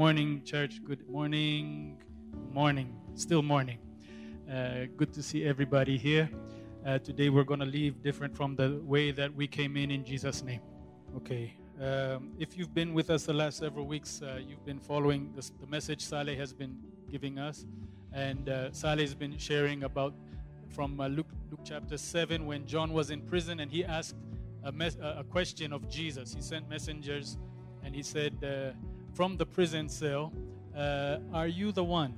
morning, church. Good morning. Morning. Still morning. Uh, good to see everybody here. Uh, today we're going to leave different from the way that we came in in Jesus' name. Okay. Um, if you've been with us the last several weeks, uh, you've been following this, the message Saleh has been giving us. And uh, Saleh has been sharing about from uh, Luke, Luke chapter 7 when John was in prison and he asked a, mes- a question of Jesus. He sent messengers and he said, uh, From the prison cell, uh, are you the one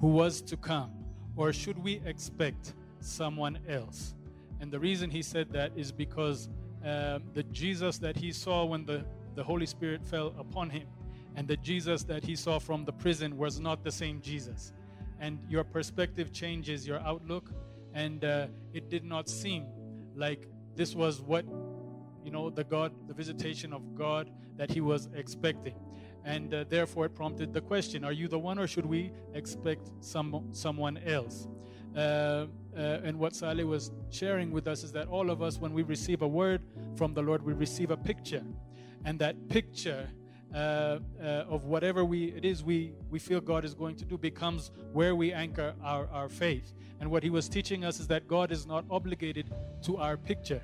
who was to come, or should we expect someone else? And the reason he said that is because um, the Jesus that he saw when the, the Holy Spirit fell upon him and the Jesus that he saw from the prison was not the same Jesus. And your perspective changes your outlook, and uh, it did not seem like this was what you know the god the visitation of god that he was expecting and uh, therefore it prompted the question are you the one or should we expect some someone else uh, uh, and what Saleh was sharing with us is that all of us when we receive a word from the lord we receive a picture and that picture uh, uh, of whatever we it is we we feel God is going to do becomes where we anchor our, our faith. And what he was teaching us is that God is not obligated to our picture.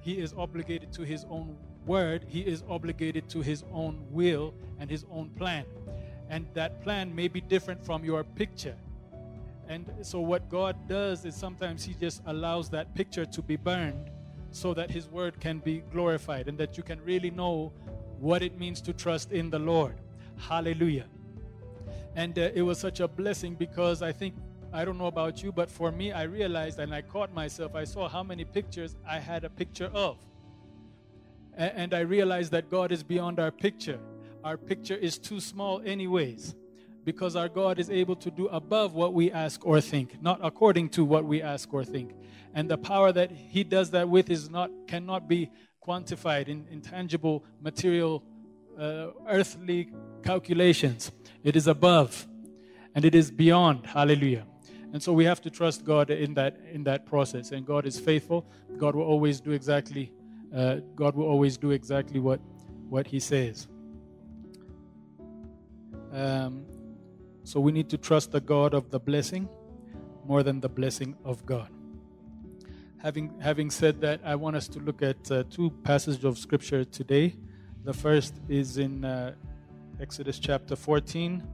He is obligated to his own word, he is obligated to his own will and his own plan. And that plan may be different from your picture. And so, what God does is sometimes He just allows that picture to be burned so that His word can be glorified and that you can really know what it means to trust in the Lord. Hallelujah. And uh, it was such a blessing because I think, I don't know about you, but for me, I realized and I caught myself, I saw how many pictures I had a picture of. And I realized that God is beyond our picture. Our picture is too small, anyways, because our God is able to do above what we ask or think, not according to what we ask or think. And the power that He does that with is not cannot be quantified in tangible, material, uh, earthly calculations. It is above and it is beyond. Hallelujah. And so we have to trust God in that in that process. And God is faithful. God will always do exactly. Uh, God will always do exactly what what He says. Um, so we need to trust the God of the blessing more than the blessing of God having having said that, I want us to look at uh, two passages of scripture today. The first is in uh, Exodus chapter 14,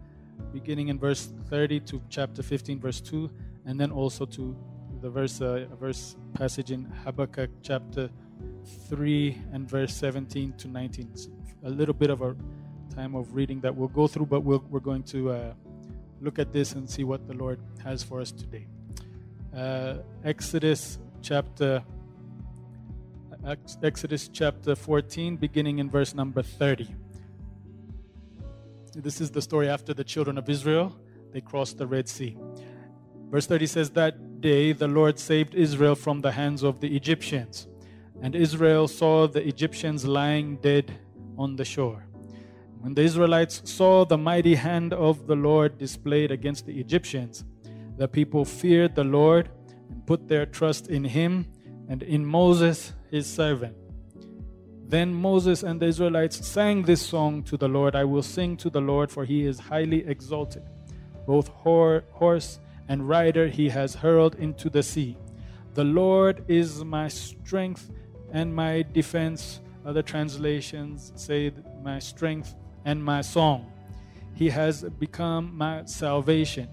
beginning in verse 30 to chapter 15, verse 2, and then also to the verse uh, verse passage in Habakkuk chapter 3 and verse 17 to 19. It's a little bit of a time of reading that we'll go through, but we we are going to uh, look at this and see what the Lord has for us today. Uh, Exodus chapter Exodus chapter 14 beginning in verse number 30. This is the story after the children of Israel they crossed the Red Sea. Verse 30 says that day the Lord saved Israel from the hands of the Egyptians and Israel saw the Egyptians lying dead on the shore. When the Israelites saw the mighty hand of the Lord displayed against the Egyptians, the people feared the Lord and put their trust in him and in Moses, his servant. Then Moses and the Israelites sang this song to the Lord I will sing to the Lord, for he is highly exalted. Both horse and rider he has hurled into the sea. The Lord is my strength and my defense. Other translations say, my strength and my song. He has become my salvation.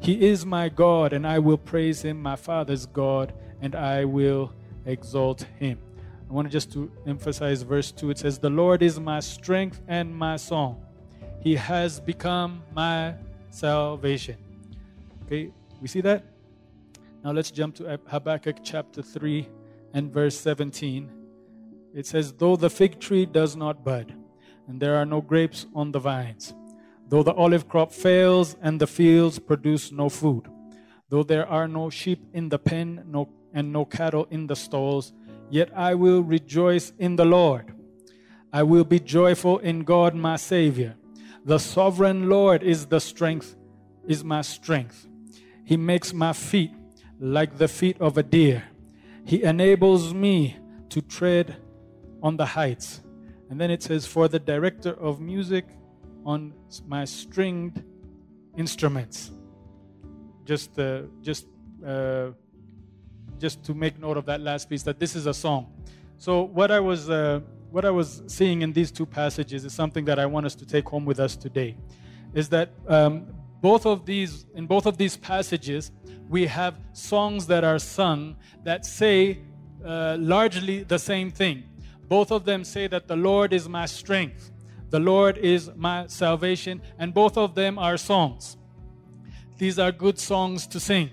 He is my God, and I will praise him, my Father's God, and I will exalt him. I want to just to emphasize verse 2. It says, The Lord is my strength and my song. He has become my salvation. Okay, we see that? Now let's jump to Habakkuk chapter 3 and verse 17. It says, Though the fig tree does not bud, and there are no grapes on the vines, Though the olive crop fails and the fields produce no food, though there are no sheep in the pen no, and no cattle in the stalls, yet I will rejoice in the Lord. I will be joyful in God my Savior. The sovereign Lord is the strength, is my strength. He makes my feet like the feet of a deer. He enables me to tread on the heights. And then it says, For the director of music on my stringed instruments. Just, uh, just, uh, just to make note of that last piece, that this is a song. So what I was, uh, what I was seeing in these two passages is something that I want us to take home with us today. Is that um, both of these, in both of these passages, we have songs that are sung that say uh, largely the same thing. Both of them say that the Lord is my strength, the Lord is my salvation, and both of them are songs. These are good songs to sing.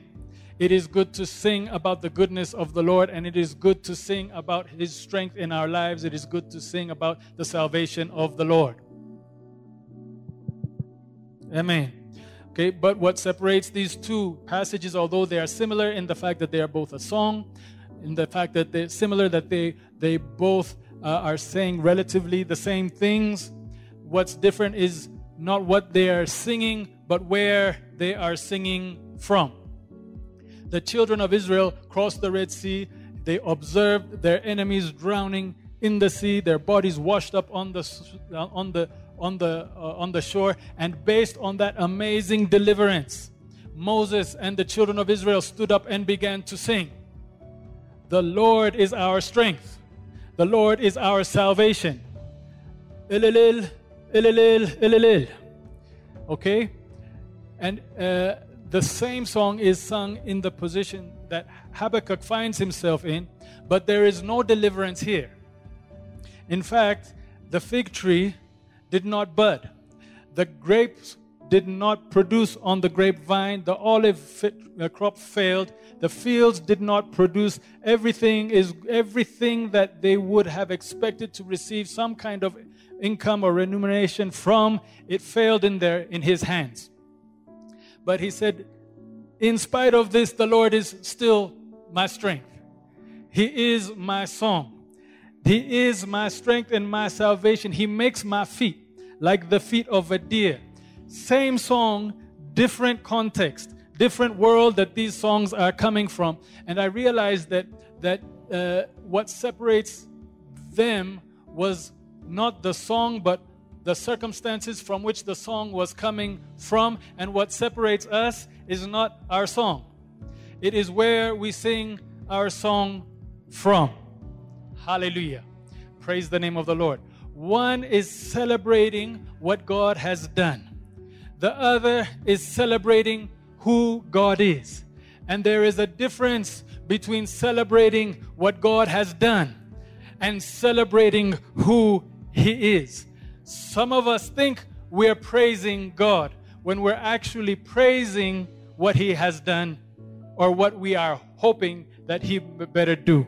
It is good to sing about the goodness of the Lord, and it is good to sing about His strength in our lives. It is good to sing about the salvation of the Lord. Amen. Okay, but what separates these two passages, although they are similar in the fact that they are both a song, in the fact that they're similar, that they, they both uh, are saying relatively the same things, what's different is not what they are singing, but where they are singing from. The children of Israel crossed the Red Sea. They observed their enemies drowning in the sea, their bodies washed up on the, on the on the, uh, on the shore. And based on that amazing deliverance, Moses and the children of Israel stood up and began to sing The Lord is our strength, the Lord is our salvation. Ililil, ililil, ililil. Okay? And uh, the same song is sung in the position that Habakkuk finds himself in, but there is no deliverance here. In fact, the fig tree did not bud. The grapes did not produce on the grapevine. The olive fit, uh, crop failed. The fields did not produce. Everything is everything that they would have expected to receive some kind of income or remuneration from. It failed in their in his hands. But he said, in spite of this, the Lord is still my strength. He is my song. He is my strength and my salvation. He makes my feet like the feet of a deer. Same song, different context, different world that these songs are coming from. And I realized that that uh, what separates them was not the song, but the circumstances from which the song was coming from. And what separates us is not our song, it is where we sing our song from. Hallelujah. Praise the name of the Lord. One is celebrating what God has done, the other is celebrating who God is. And there is a difference between celebrating what God has done and celebrating who He is. Some of us think we're praising God when we're actually praising what He has done or what we are hoping that He better do.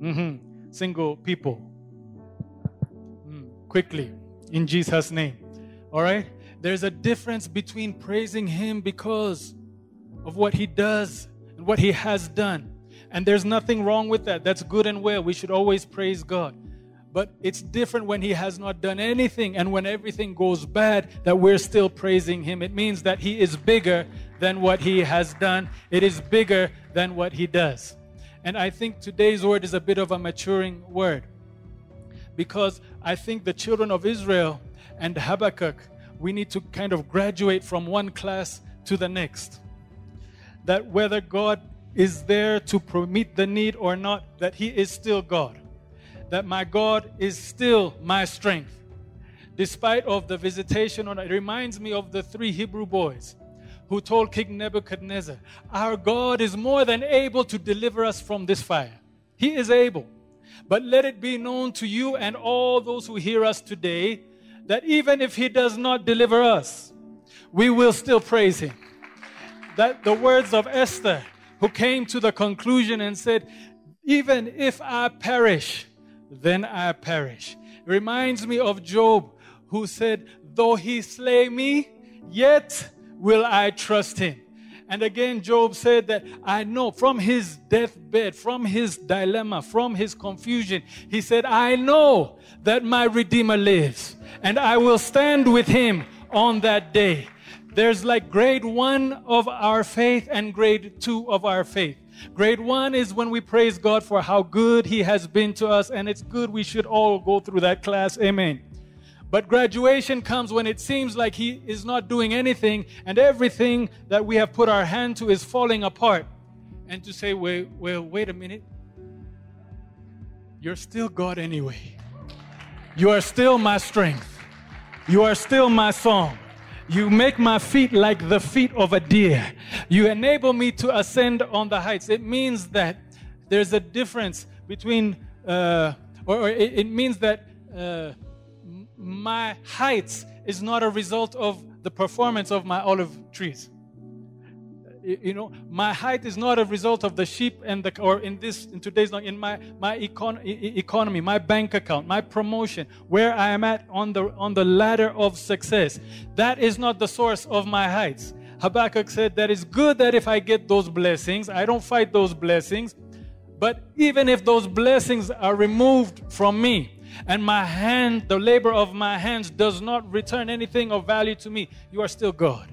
Mm-hmm single people. Mm, quickly, in Jesus' name. All right? There's a difference between praising Him because of what He does and what He has done. And there's nothing wrong with that. That's good and well. We should always praise God. But it's different when He has not done anything and when everything goes bad that we're still praising Him. It means that He is bigger than what He has done, it is bigger than what He does. And I think today's word is a bit of a maturing word because I think the children of Israel and Habakkuk, we need to kind of graduate from one class to the next. That whether God is there to meet the need or not, that He is still God. That my God is still my strength. Despite of the visitation, it reminds me of the three Hebrew boys who told King Nebuchadnezzar, Our God is more than able to deliver us from this fire. He is able. But let it be known to you and all those who hear us today that even if He does not deliver us, we will still praise Him. That the words of Esther, who came to the conclusion and said, Even if I perish, then I perish. reminds me of Job, who said, Though he slay me, yet will I trust him? And again, Job said that I know from his deathbed, from his dilemma, from his confusion, he said, I know that my Redeemer lives and I will stand with him on that day. There's like grade one of our faith and grade two of our faith. Grade one is when we praise God for how good He has been to us, and it's good we should all go through that class. Amen. But graduation comes when it seems like He is not doing anything and everything that we have put our hand to is falling apart. And to say, well, well wait a minute. You're still God anyway. You are still my strength. You are still my song. You make my feet like the feet of a deer. You enable me to ascend on the heights. It means that there's a difference between, uh, or, or it, it, means that uh, my heights is not a result of the performance of my olive trees. You know, my height is not a result of the sheep and the, or in this, in today's, in my, my econ, economy, my bank account, my promotion, where I am at on the, on the ladder of success. That is not the source of my heights. Habakkuk said that it's good that if I get those blessings, I don't fight those blessings. But even if those blessings are removed from me, and my hand, the labor of my hands, does not return anything of value to me, you are still God.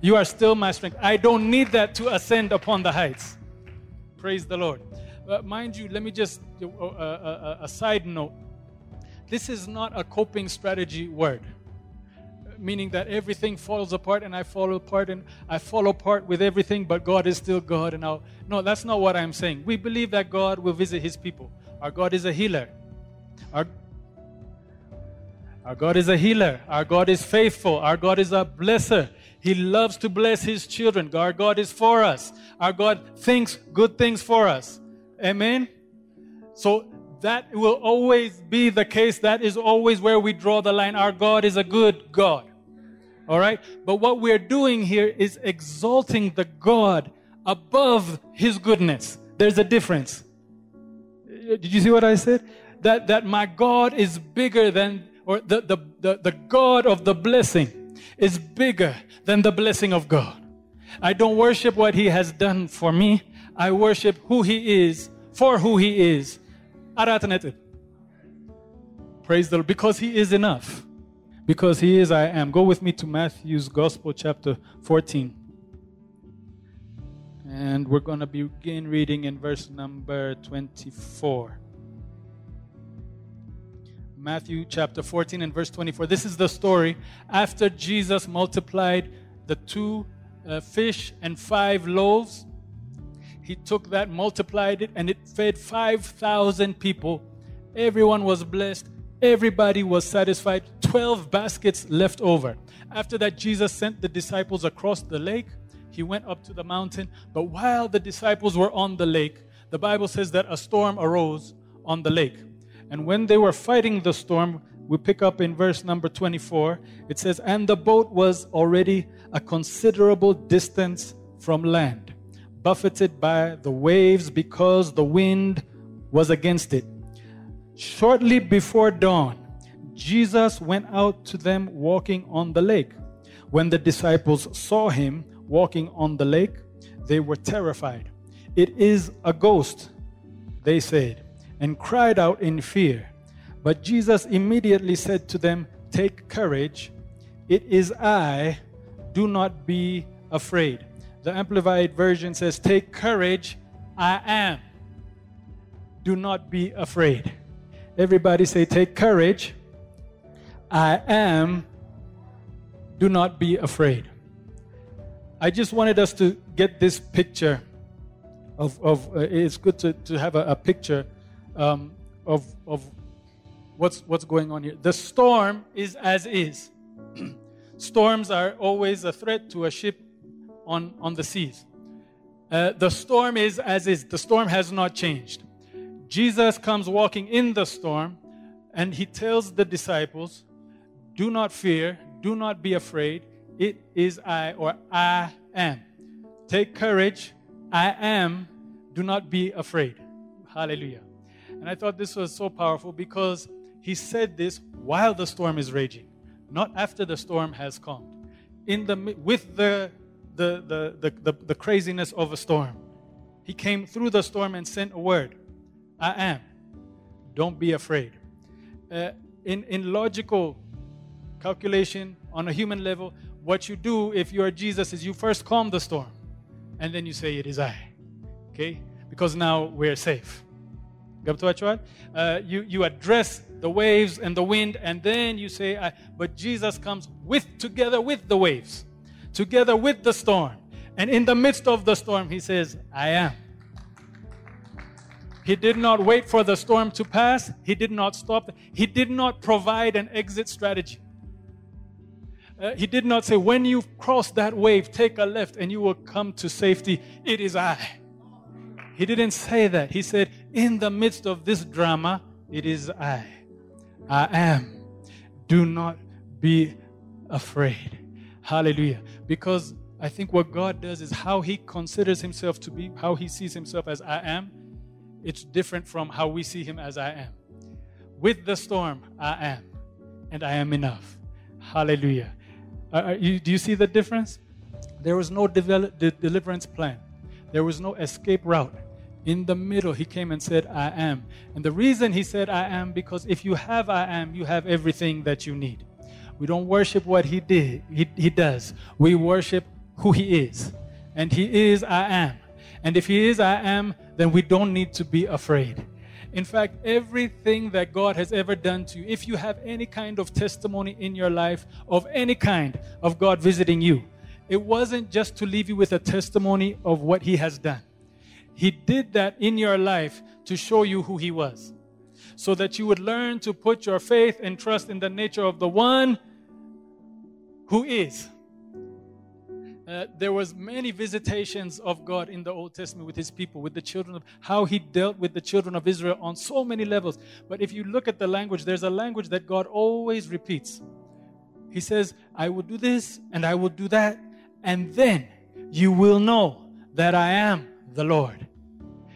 You are still my strength. I don't need that to ascend upon the heights. Praise the Lord. Uh, mind you, let me just, uh, uh, uh, a side note. This is not a coping strategy word, meaning that everything falls apart and I fall apart and I fall apart with everything, but God is still God. And I'll, no, that's not what I'm saying. We believe that God will visit his people. Our God is a healer. Our, our God is a healer. Our God is faithful. Our God is a blesser. He loves to bless His children. Our God is for us. Our God thinks good things for us. Amen? So that will always be the case. That is always where we draw the line. Our God is a good God. All right? But what we're doing here is exalting the God above His goodness. There's a difference. Uh, did you see what I said? That, that my God is bigger than, or the, the, the, the God of the blessing is bigger than the blessing of God. I don't worship what He has done for me. I worship who He is for who He is. Praise the Lord. Because He is enough. Because He is, I am. Go with me to Matthew's Gospel, chapter 14. And we're going to begin reading in verse number 24. Matthew chapter 14 and verse 24. This is the story after Jesus multiplied the two uh, fish and five loaves. He took that, multiplied it, and it fed 5,000 people. Everyone was blessed. Everybody was satisfied. 12 baskets left over. After that, Jesus sent the disciples across the lake. He went up to the mountain. But while the disciples were on the lake, the Bible says that a storm arose on the lake. And when they were fighting the storm, we pick up in verse number 24. It says, And the boat was already a considerable distance from land, buffeted by the waves because the wind was against it. Shortly before dawn, Jesus went out to them walking on the lake. When the disciples saw him walking on the lake, they were terrified. It is a ghost, they said and cried out in fear. But Jesus immediately said to them, Take courage, it is I, do not be afraid. The Amplified Version says, Take courage, I am. Do not be afraid. Everybody say, Take courage, I am. Do not be afraid. I just wanted us to get this picture of, of uh, it's good to, to have a, a picture um, of, of what's, what's going on here. The storm is as is. Storms are always a threat to a ship on, on the seas. Uh, the storm is as is. The storm has not changed. Jesus comes walking in the storm and he tells the disciples, Do not fear, do not be afraid. It is I, or I am. Take courage. I am. Do not be afraid. Hallelujah. And I thought this was so powerful because he said this while the storm is raging, not after the storm has calmed. In the with the the, the, the, the, craziness of a storm. He came through the storm and sent a word I am. Don't be afraid. Uh, in, in logical calculation, on a human level, what you do if you are Jesus is you first calm the storm and then you say, It is I. Okay? Because now we're safe. ገብቷቸዋል uh, you, you address the waves and the wind and then you say I, but jesus comes with together with the waves together with the storm and in the midst of the storm he says i am he did not wait for the storm to pass he did not stop he did not provide an exit strategy uh, he did not say, when you cross that wave, take a left and you will come to safety. It is I. He didn't say that. He said, in the midst of this drama, it is I. I am. Do not be afraid. Hallelujah. Because I think what God does is how He considers Himself to be, how He sees Himself as I am, it's different from how we see Him as I am. With the storm, I am, and I am enough. Hallelujah. Uh, you, do you see the difference? There was no develop, de- deliverance plan. There was no escape route. In the middle, he came and said, I am. And the reason he said, I am, because if you have I am, you have everything that you need. We don't worship what he did, he, he does. We worship who he is. And he is I am. And if he is I am, then we don't need to be afraid. In fact, everything that God has ever done to you, if you have any kind of testimony in your life of any kind of God visiting you, it wasn't just to leave you with a testimony of what He has done. He did that in your life to show you who He was, so that you would learn to put your faith and trust in the nature of the one who is. Uh, there was many visitations of God in the Old Testament with his people, with the children of how he dealt with the children of Israel on so many levels. But if you look at the language, there's a language that God always repeats. He says, I will do this and I will do that, and then you will know that I am the Lord.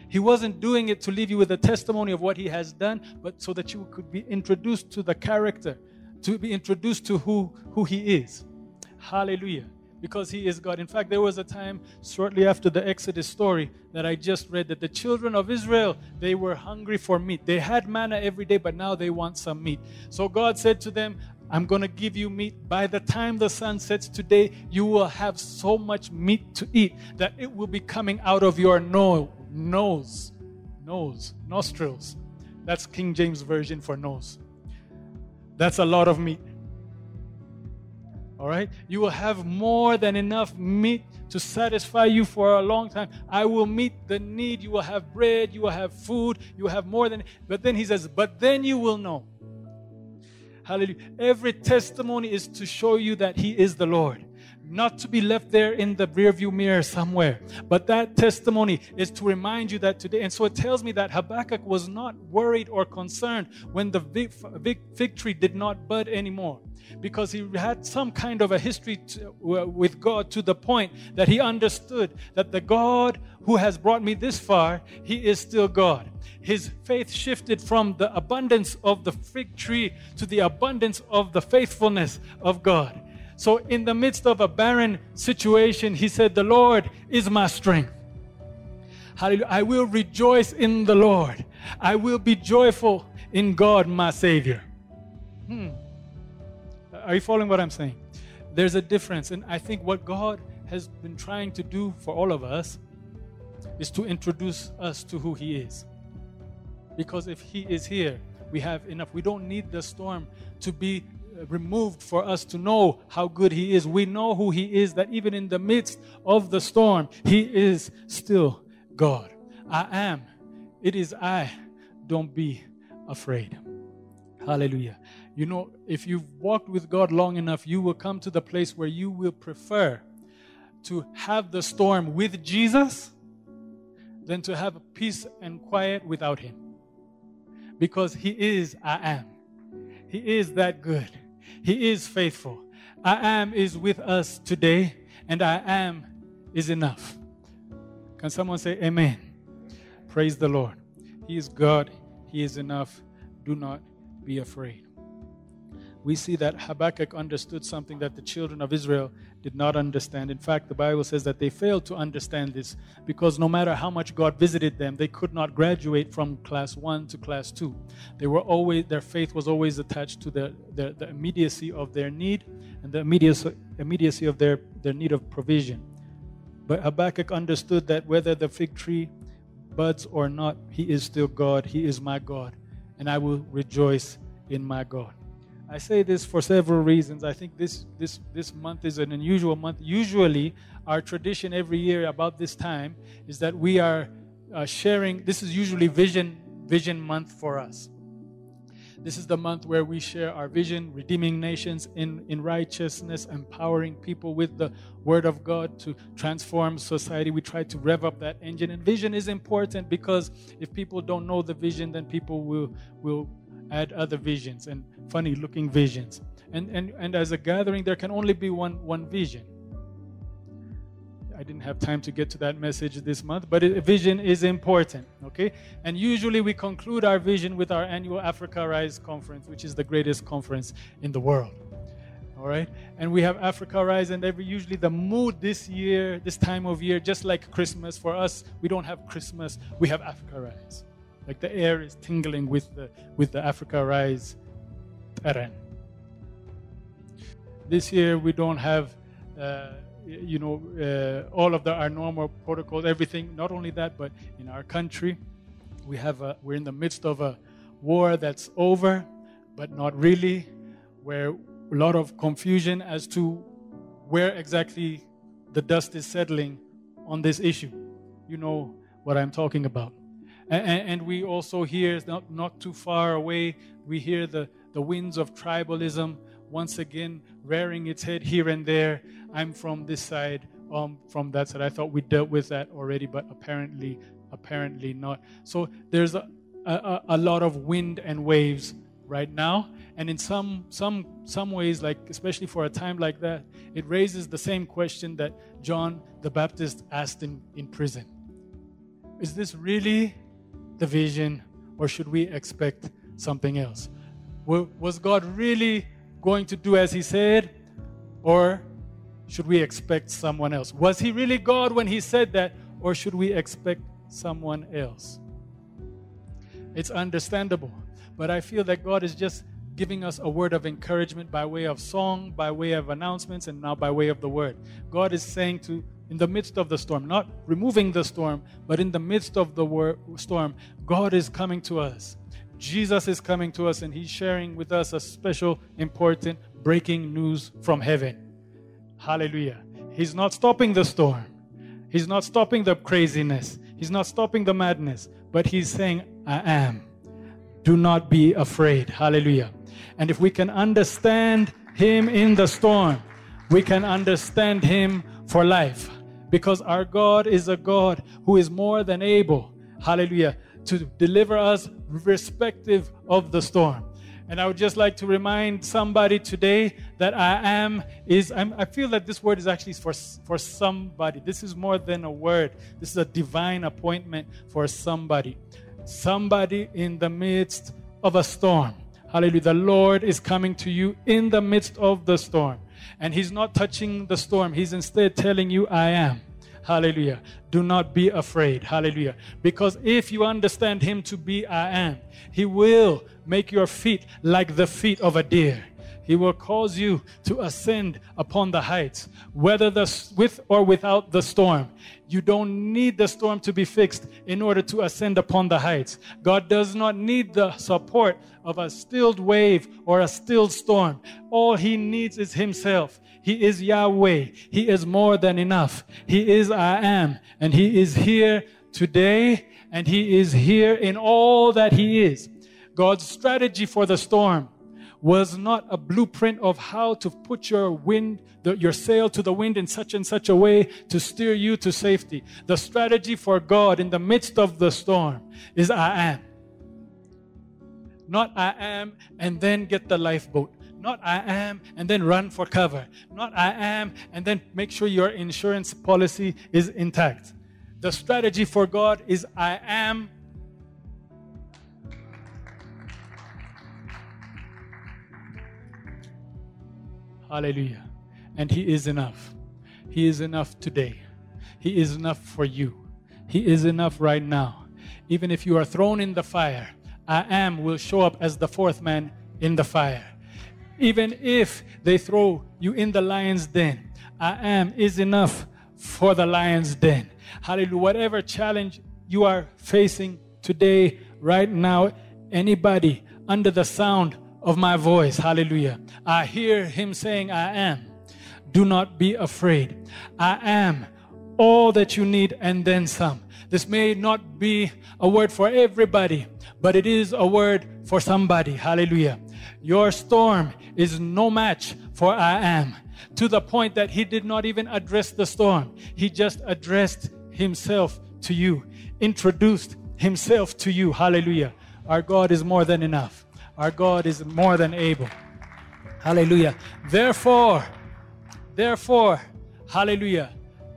He wasn't doing it to leave you with a testimony of what he has done, but so that you could be introduced to the character, to be introduced to who, who he is. Hallelujah because he is God. In fact, there was a time shortly after the Exodus story that I just read that the children of Israel, they were hungry for meat. They had manna every day, but now they want some meat. So God said to them, I'm going to give you meat. By the time the sun sets today, you will have so much meat to eat that it will be coming out of your no, nose, nose, nostrils. That's King James Version for nose. That's a lot of meat. All right? You will have more than enough meat to satisfy you for a long time. I will meet the need. You will have bread, you will have food, you will have more than. But then he says, But then you will know. Hallelujah. Every testimony is to show you that he is the Lord not to be left there in the rearview mirror somewhere. But that testimony is to remind you that today. And so it tells me that Habakkuk was not worried or concerned when the fig tree did not bud anymore because he had some kind of a history to, with God to the point that he understood that the God who has brought me this far, he is still God. His faith shifted from the abundance of the fig tree to the abundance of the faithfulness of God. So, in the midst of a barren situation, he said, The Lord is my strength. Hallelujah. I will rejoice in the Lord. I will be joyful in God, my Savior. Hmm. Are you following what I'm saying? There's a difference. And I think what God has been trying to do for all of us is to introduce us to who He is. Because if He is here, we have enough. We don't need the storm to be removed for us to know how good He is. We know who He is, that even in the midst of the storm, He is still God. I am. It is I. Don't be afraid. Hallelujah. You know, if you've walked with God long enough, you will come to the place where you will prefer to have the storm with Jesus than to have peace and quiet without Him. Because He is I am. He is that good. He is faithful. I am is with us today, and I am is enough. Can someone say amen? Praise the Lord. He is God. He is enough. Do not be afraid we see that Habakkuk understood something that the children of Israel did not understand. In fact, the Bible says that they failed to understand this because no matter how much God visited them, they could not graduate from class 1 to class 2. They were always their faith was always attached to the, the, the immediacy of their need and the immediacy, immediacy of their, their need of provision. But Habakkuk understood that whether the fig tree buds or not, He is still God. He is my God. And I will rejoice in my God. I say this for several reasons. I think this, this, this month is an unusual month. Usually, our tradition every year about this time is that we are uh, sharing, this is usually vision, vision month for us. This is the month where we share our vision, redeeming nations in, in righteousness, empowering people with the Word of God to transform society. We try to rev up that engine. And vision is important because if people don't know the vision, then people will, will add other visions and funny looking visions. And, and, and as a gathering, there can only be one, one vision. I didn't have time to get to that message this month, but it, vision is important, okay? And usually we conclude our vision with our annual Africa Rise conference, which is the greatest conference in the world. All right? And we have Africa Rise, and every usually the mood this year, this time of year, just like Christmas, for us, we don't have Christmas, we have Africa Rise. Like the air is tingling with the with the Africa Rise terrain. This year we don't have uh, you know, uh, all of the, our normal protocols, everything. Not only that, but in our country, we have a, we're in the midst of a war that's over, but not really, where a lot of confusion as to where exactly the dust is settling on this issue. You know what I'm talking about. And, we also hear, not, not too far away, we hear the, the winds of tribalism once again rearing its head here and there. I'm from this side, um, from that side. I thought we dealt with that already, but apparently, apparently not. So there's a, a, a lot of wind and waves right now, and in some some some ways, like especially for a time like that, it raises the same question that John the Baptist asked in, in prison. Is this really the vision, or should we expect something else? Was God really going to do as he said? Or should we expect someone else? Was he really God when he said that? Or should we expect someone else? It's understandable. But I feel that God is just giving us a word of encouragement by way of song, by way of announcements, and now by way of the word. God is saying to, in the midst of the storm, not removing the storm, but in the midst of the wor- storm, God is coming to us. Jesus is coming to us and he's sharing with us a special, important, breaking news from heaven. Hallelujah. He's not stopping the storm, he's not stopping the craziness, he's not stopping the madness, but he's saying, I am. Do not be afraid. Hallelujah. And if we can understand him in the storm, we can understand him for life because our God is a God who is more than able. Hallelujah to deliver us respective of the storm. And I would just like to remind somebody today that I am is I'm, i feel that this word is actually for for somebody. This is more than a word. This is a divine appointment for somebody. Somebody in the midst of a storm. Hallelujah. The Lord is coming to you in the midst of the storm. And he's not touching the storm. He's instead telling you I am. Hallelujah. Do not be afraid. Hallelujah. Because if you understand Him to be I am, He will make your feet like the feet of a deer. He will cause you to ascend upon the heights, whether the, with or without the storm. You don't need the storm to be fixed in order to ascend upon the heights. God does not need the support of a stilled wave or a stilled storm. All He needs is Himself. He is Yahweh. He is more than enough. He is I am. And He is here today and He is here in all that He is. God's strategy for the storm was not a blueprint of how to put your wind, the, your sail to the wind in such and such a way to steer you to safety. The strategy for God in the midst of the storm is I am. Not I am and then get the lifeboat. Not I am and then run for cover. Not I am and then make sure your insurance policy is intact. The strategy for God is I am. Hallelujah. And He is enough. He is enough today. He is enough for you. He is enough right now. Even if you are thrown in the fire, I am will show up as the fourth man in the fire. Even if they throw you in the lion's den, I am is enough for the lion's den. Hallelujah. Whatever challenge you are facing today, right now, anybody under the sound of my voice, hallelujah, I hear him saying, I am. Do not be afraid. I am all that you need and then some. This may not be a word for everybody, but it is a word for somebody. Hallelujah. Your storm is no match for I am. To the point that he did not even address the storm, he just addressed himself to you, introduced himself to you. Hallelujah. Our God is more than enough. Our God is more than able. Hallelujah. Therefore, therefore, hallelujah,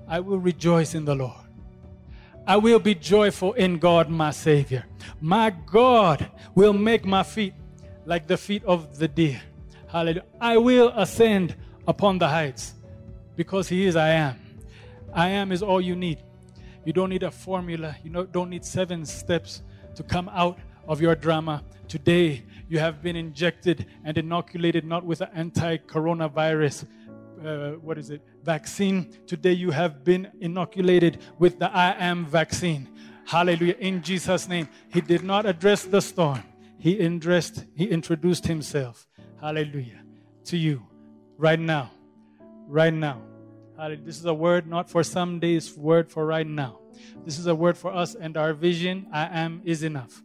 I will rejoice in the Lord. I will be joyful in God, my Savior. My God will make my feet like the feet of the deer. Hallelujah. I will ascend upon the heights because He is I am. I am is all you need. You don't need a formula, you don't need seven steps to come out of your drama. Today, you have been injected and inoculated not with an anti coronavirus. Uh, what is it? Vaccine. Today you have been inoculated with the I am vaccine. Hallelujah. In Jesus' name. He did not address the storm. He addressed, he introduced himself. Hallelujah. To you right now. Right now. Hallelujah. This is a word not for some days, word for right now. This is a word for us and our vision. I am is enough.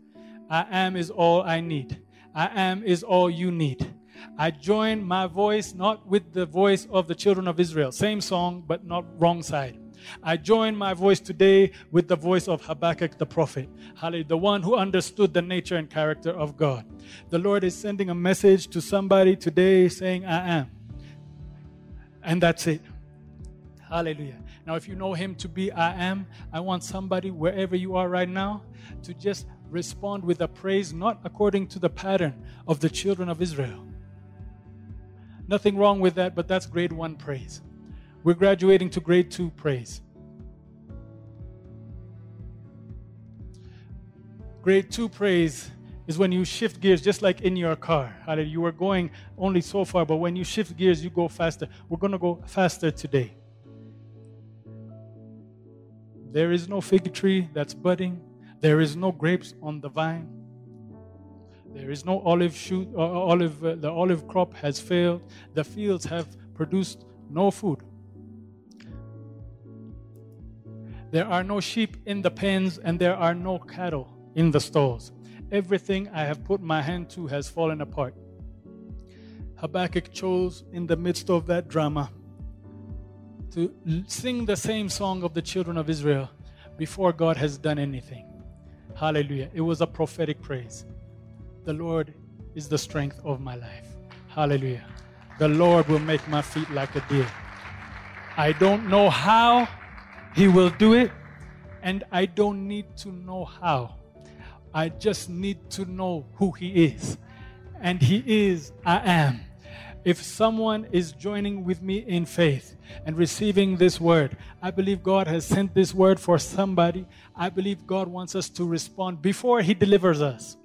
I am is all I need. I am is all you need. I join my voice not with the voice of the children of Israel. Same song, but not wrong side. I join my voice today with the voice of Habakkuk the prophet, Hallelujah, the one who understood the nature and character of God. The Lord is sending a message to somebody today saying, I am. And that's it. Hallelujah. Now, if you know Him to be I am, I want somebody wherever you are right now to just respond with a praise not according to the pattern of the children of Israel. Nothing wrong with that, but that's grade one praise. We're graduating to grade two praise. Grade two praise is when you shift gears, just like in your car. You were going only so far, but when you shift gears, you go faster. We're going to go faster today. There is no fig tree that's budding. There is no grapes on the vine. There is no olive shoot. Uh, olive. Uh, the olive crop has failed. The fields have produced no food. There are no sheep in the pens, and there are no cattle in the stalls. Everything I have put my hand to has fallen apart. Habakkuk chose in the midst of that drama to sing the same song of the children of Israel before God has done anything. Hallelujah. It was a prophetic praise. The Lord is the strength of my life. Hallelujah. The Lord will make my feet like a deer. I don't know how He will do it, and I don't need to know how. I just need to know who He is. And He is, I am. If someone is joining with me in faith and receiving this word, I believe God has sent this word for somebody. I believe God wants us to respond before He delivers us.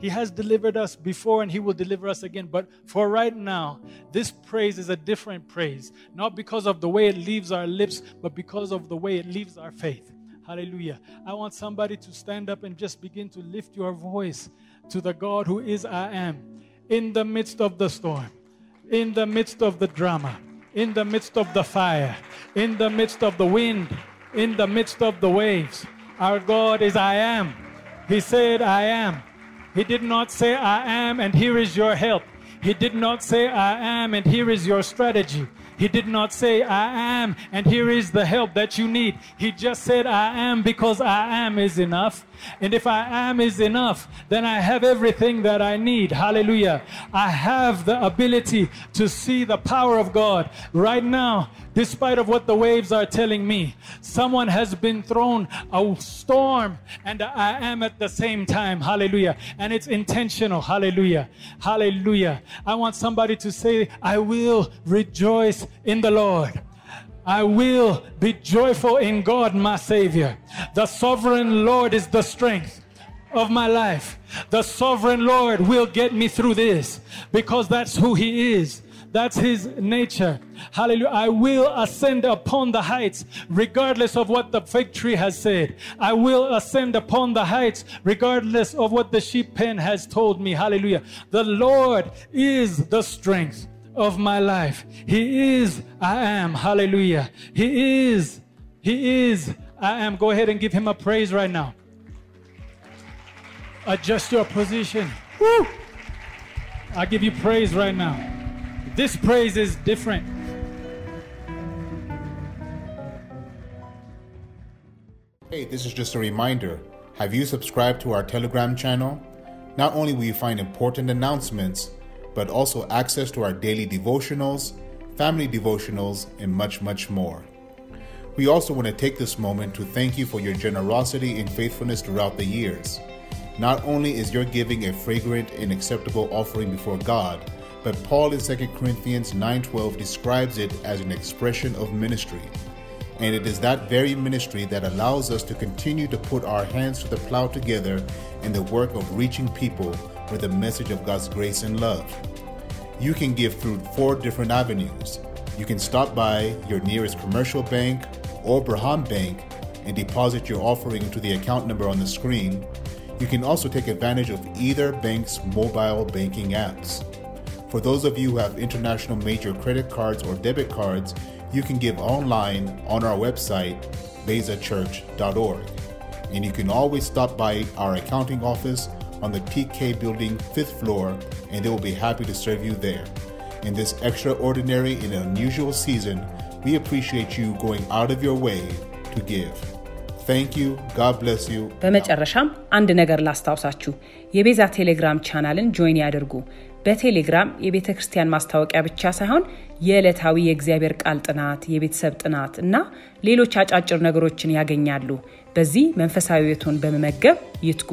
He has delivered us before and He will deliver us again. But for right now, this praise is a different praise. Not because of the way it leaves our lips, but because of the way it leaves our faith. Hallelujah. I want somebody to stand up and just begin to lift your voice to the God who is I am in the midst of the storm in the midst of the drama, in the midst of the fire, in the midst of the wind, in the midst of the waves. Our God is I am. He said, I am. He did not say, I am, and here is your help. He did not say, I am, and here is your strategy. He did not say, I am, and here is the help that you need. He just said, I am because I am is enough. And if I am is enough, then I have everything that I need. Hallelujah. I have the ability to see the power of God right now, despite of what the waves are telling me. Someone has been thrown a storm and I am at the same time. Hallelujah. And it's intentional. Hallelujah. Hallelujah. I want somebody to say, I will rejoice in the Lord. I will be joyful in God, my Savior. The sovereign Lord is the strength of my life. The sovereign Lord will get me through this because that's who He is. That's his nature. Hallelujah. I will ascend upon the heights regardless of what the fig tree has said. I will ascend upon the heights regardless of what the sheep pen has told me. Hallelujah. The Lord is the strength of my life. He is, I am. Hallelujah. He is, He is, I am. Go ahead and give Him a praise right now. Adjust your position. Woo! I give you praise right now. This praise is different. Hey, this is just a reminder. Have you subscribed to our Telegram channel? Not only will you find important announcements, but also access to our daily devotionals, family devotionals, and much, much more. We also want to take this moment to thank you for your generosity and faithfulness throughout the years. Not only is your giving a fragrant and acceptable offering before God, but Paul in 2 Corinthians 9:12 describes it as an expression of ministry. And it is that very ministry that allows us to continue to put our hands to the plow together in the work of reaching people with the message of God's grace and love. You can give through four different avenues. You can stop by your nearest commercial bank or Berhan Bank and deposit your offering into the account number on the screen. You can also take advantage of either bank's mobile banking apps. For those of you who have international major credit cards or debit cards, you can give online on our website, bezachurch.org. And you can always stop by our accounting office on the TK building, fifth floor, and they will be happy to serve you there. In this extraordinary and unusual season, we appreciate you going out of your way to give. በመጨረሻም አንድ ነገር ላስታውሳችሁ። የቤዛ ቴሌግራም ቻናልን ጆይን ያድርጉ። በቴሌግራም የቤተ ክርስቲያን ማስታወቂያ ብቻ ሳይሆን የዕለታዊ የእግዚአብሔር ቃል ጥናት፣ የቤተሰብ ጥናት እና ሌሎች አጫጭር ነገሮችን ያገኛሉ። በዚህ መንፈሳዊ ሕይወቶን በመመገብ ይትጉ።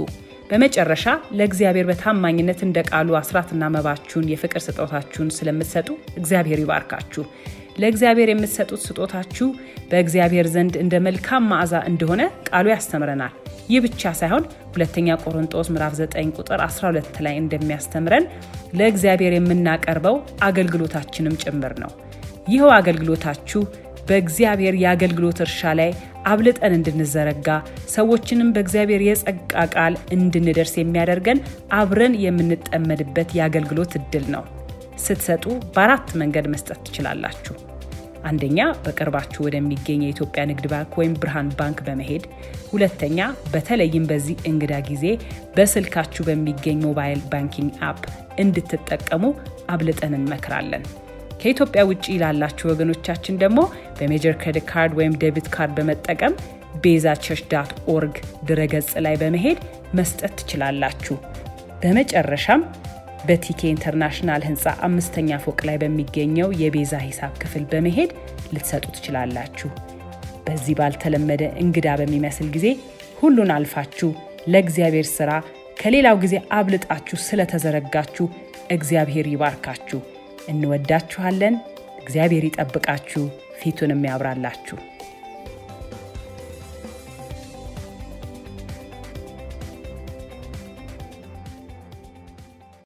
በመጨረሻ ለእግዚአብሔር በታማኝነት እንደ ቃሉ አስራትና መባችሁን የፍቅር ስጦታችሁን ስለምትሰጡ እግዚአብሔር ይባርካችሁ። ለእግዚአብሔር የምትሰጡት ስጦታችሁ በእግዚአብሔር ዘንድ እንደ መልካም መዓዛ እንደሆነ ቃሉ ያስተምረናል። ይህ ብቻ ሳይሆን ሁለተኛ ቆሮንጦስ ምዕራፍ 9 ቁጥር 12 ላይ እንደሚያስተምረን ለእግዚአብሔር የምናቀርበው አገልግሎታችንም ጭምር ነው። ይኸው አገልግሎታችሁ በእግዚአብሔር የአገልግሎት እርሻ ላይ አብልጠን እንድንዘረጋ ሰዎችንም በእግዚአብሔር የጸጋ ቃል እንድንደርስ የሚያደርገን አብረን የምንጠመድበት የአገልግሎት እድል ነው። ስትሰጡ በአራት መንገድ መስጠት ትችላላችሁ። አንደኛ በቅርባችሁ ወደሚገኝ የኢትዮጵያ ንግድ ባንክ ወይም ብርሃን ባንክ በመሄድ፣ ሁለተኛ በተለይም በዚህ እንግዳ ጊዜ በስልካችሁ በሚገኝ ሞባይል ባንኪንግ አፕ እንድትጠቀሙ አብልጠን እንመክራለን። ከኢትዮጵያ ውጭ ላላችሁ ወገኖቻችን ደግሞ በሜጀር ክሬዲት ካርድ ወይም ዴቢት ካርድ በመጠቀም ቤዛ ቸርች ዳት ኦርግ ድረገጽ ላይ በመሄድ መስጠት ትችላላችሁ። በመጨረሻም በቲኬ ኢንተርናሽናል ህንፃ አምስተኛ ፎቅ ላይ በሚገኘው የቤዛ ሂሳብ ክፍል በመሄድ ልትሰጡ ትችላላችሁ። በዚህ ባልተለመደ እንግዳ በሚመስል ጊዜ ሁሉን አልፋችሁ ለእግዚአብሔር ሥራ ከሌላው ጊዜ አብልጣችሁ ስለተዘረጋችሁ እግዚአብሔር ይባርካችሁ። እንወዳችኋለን። እግዚአብሔር ይጠብቃችሁ፣ ፊቱንም ያብራላችሁ።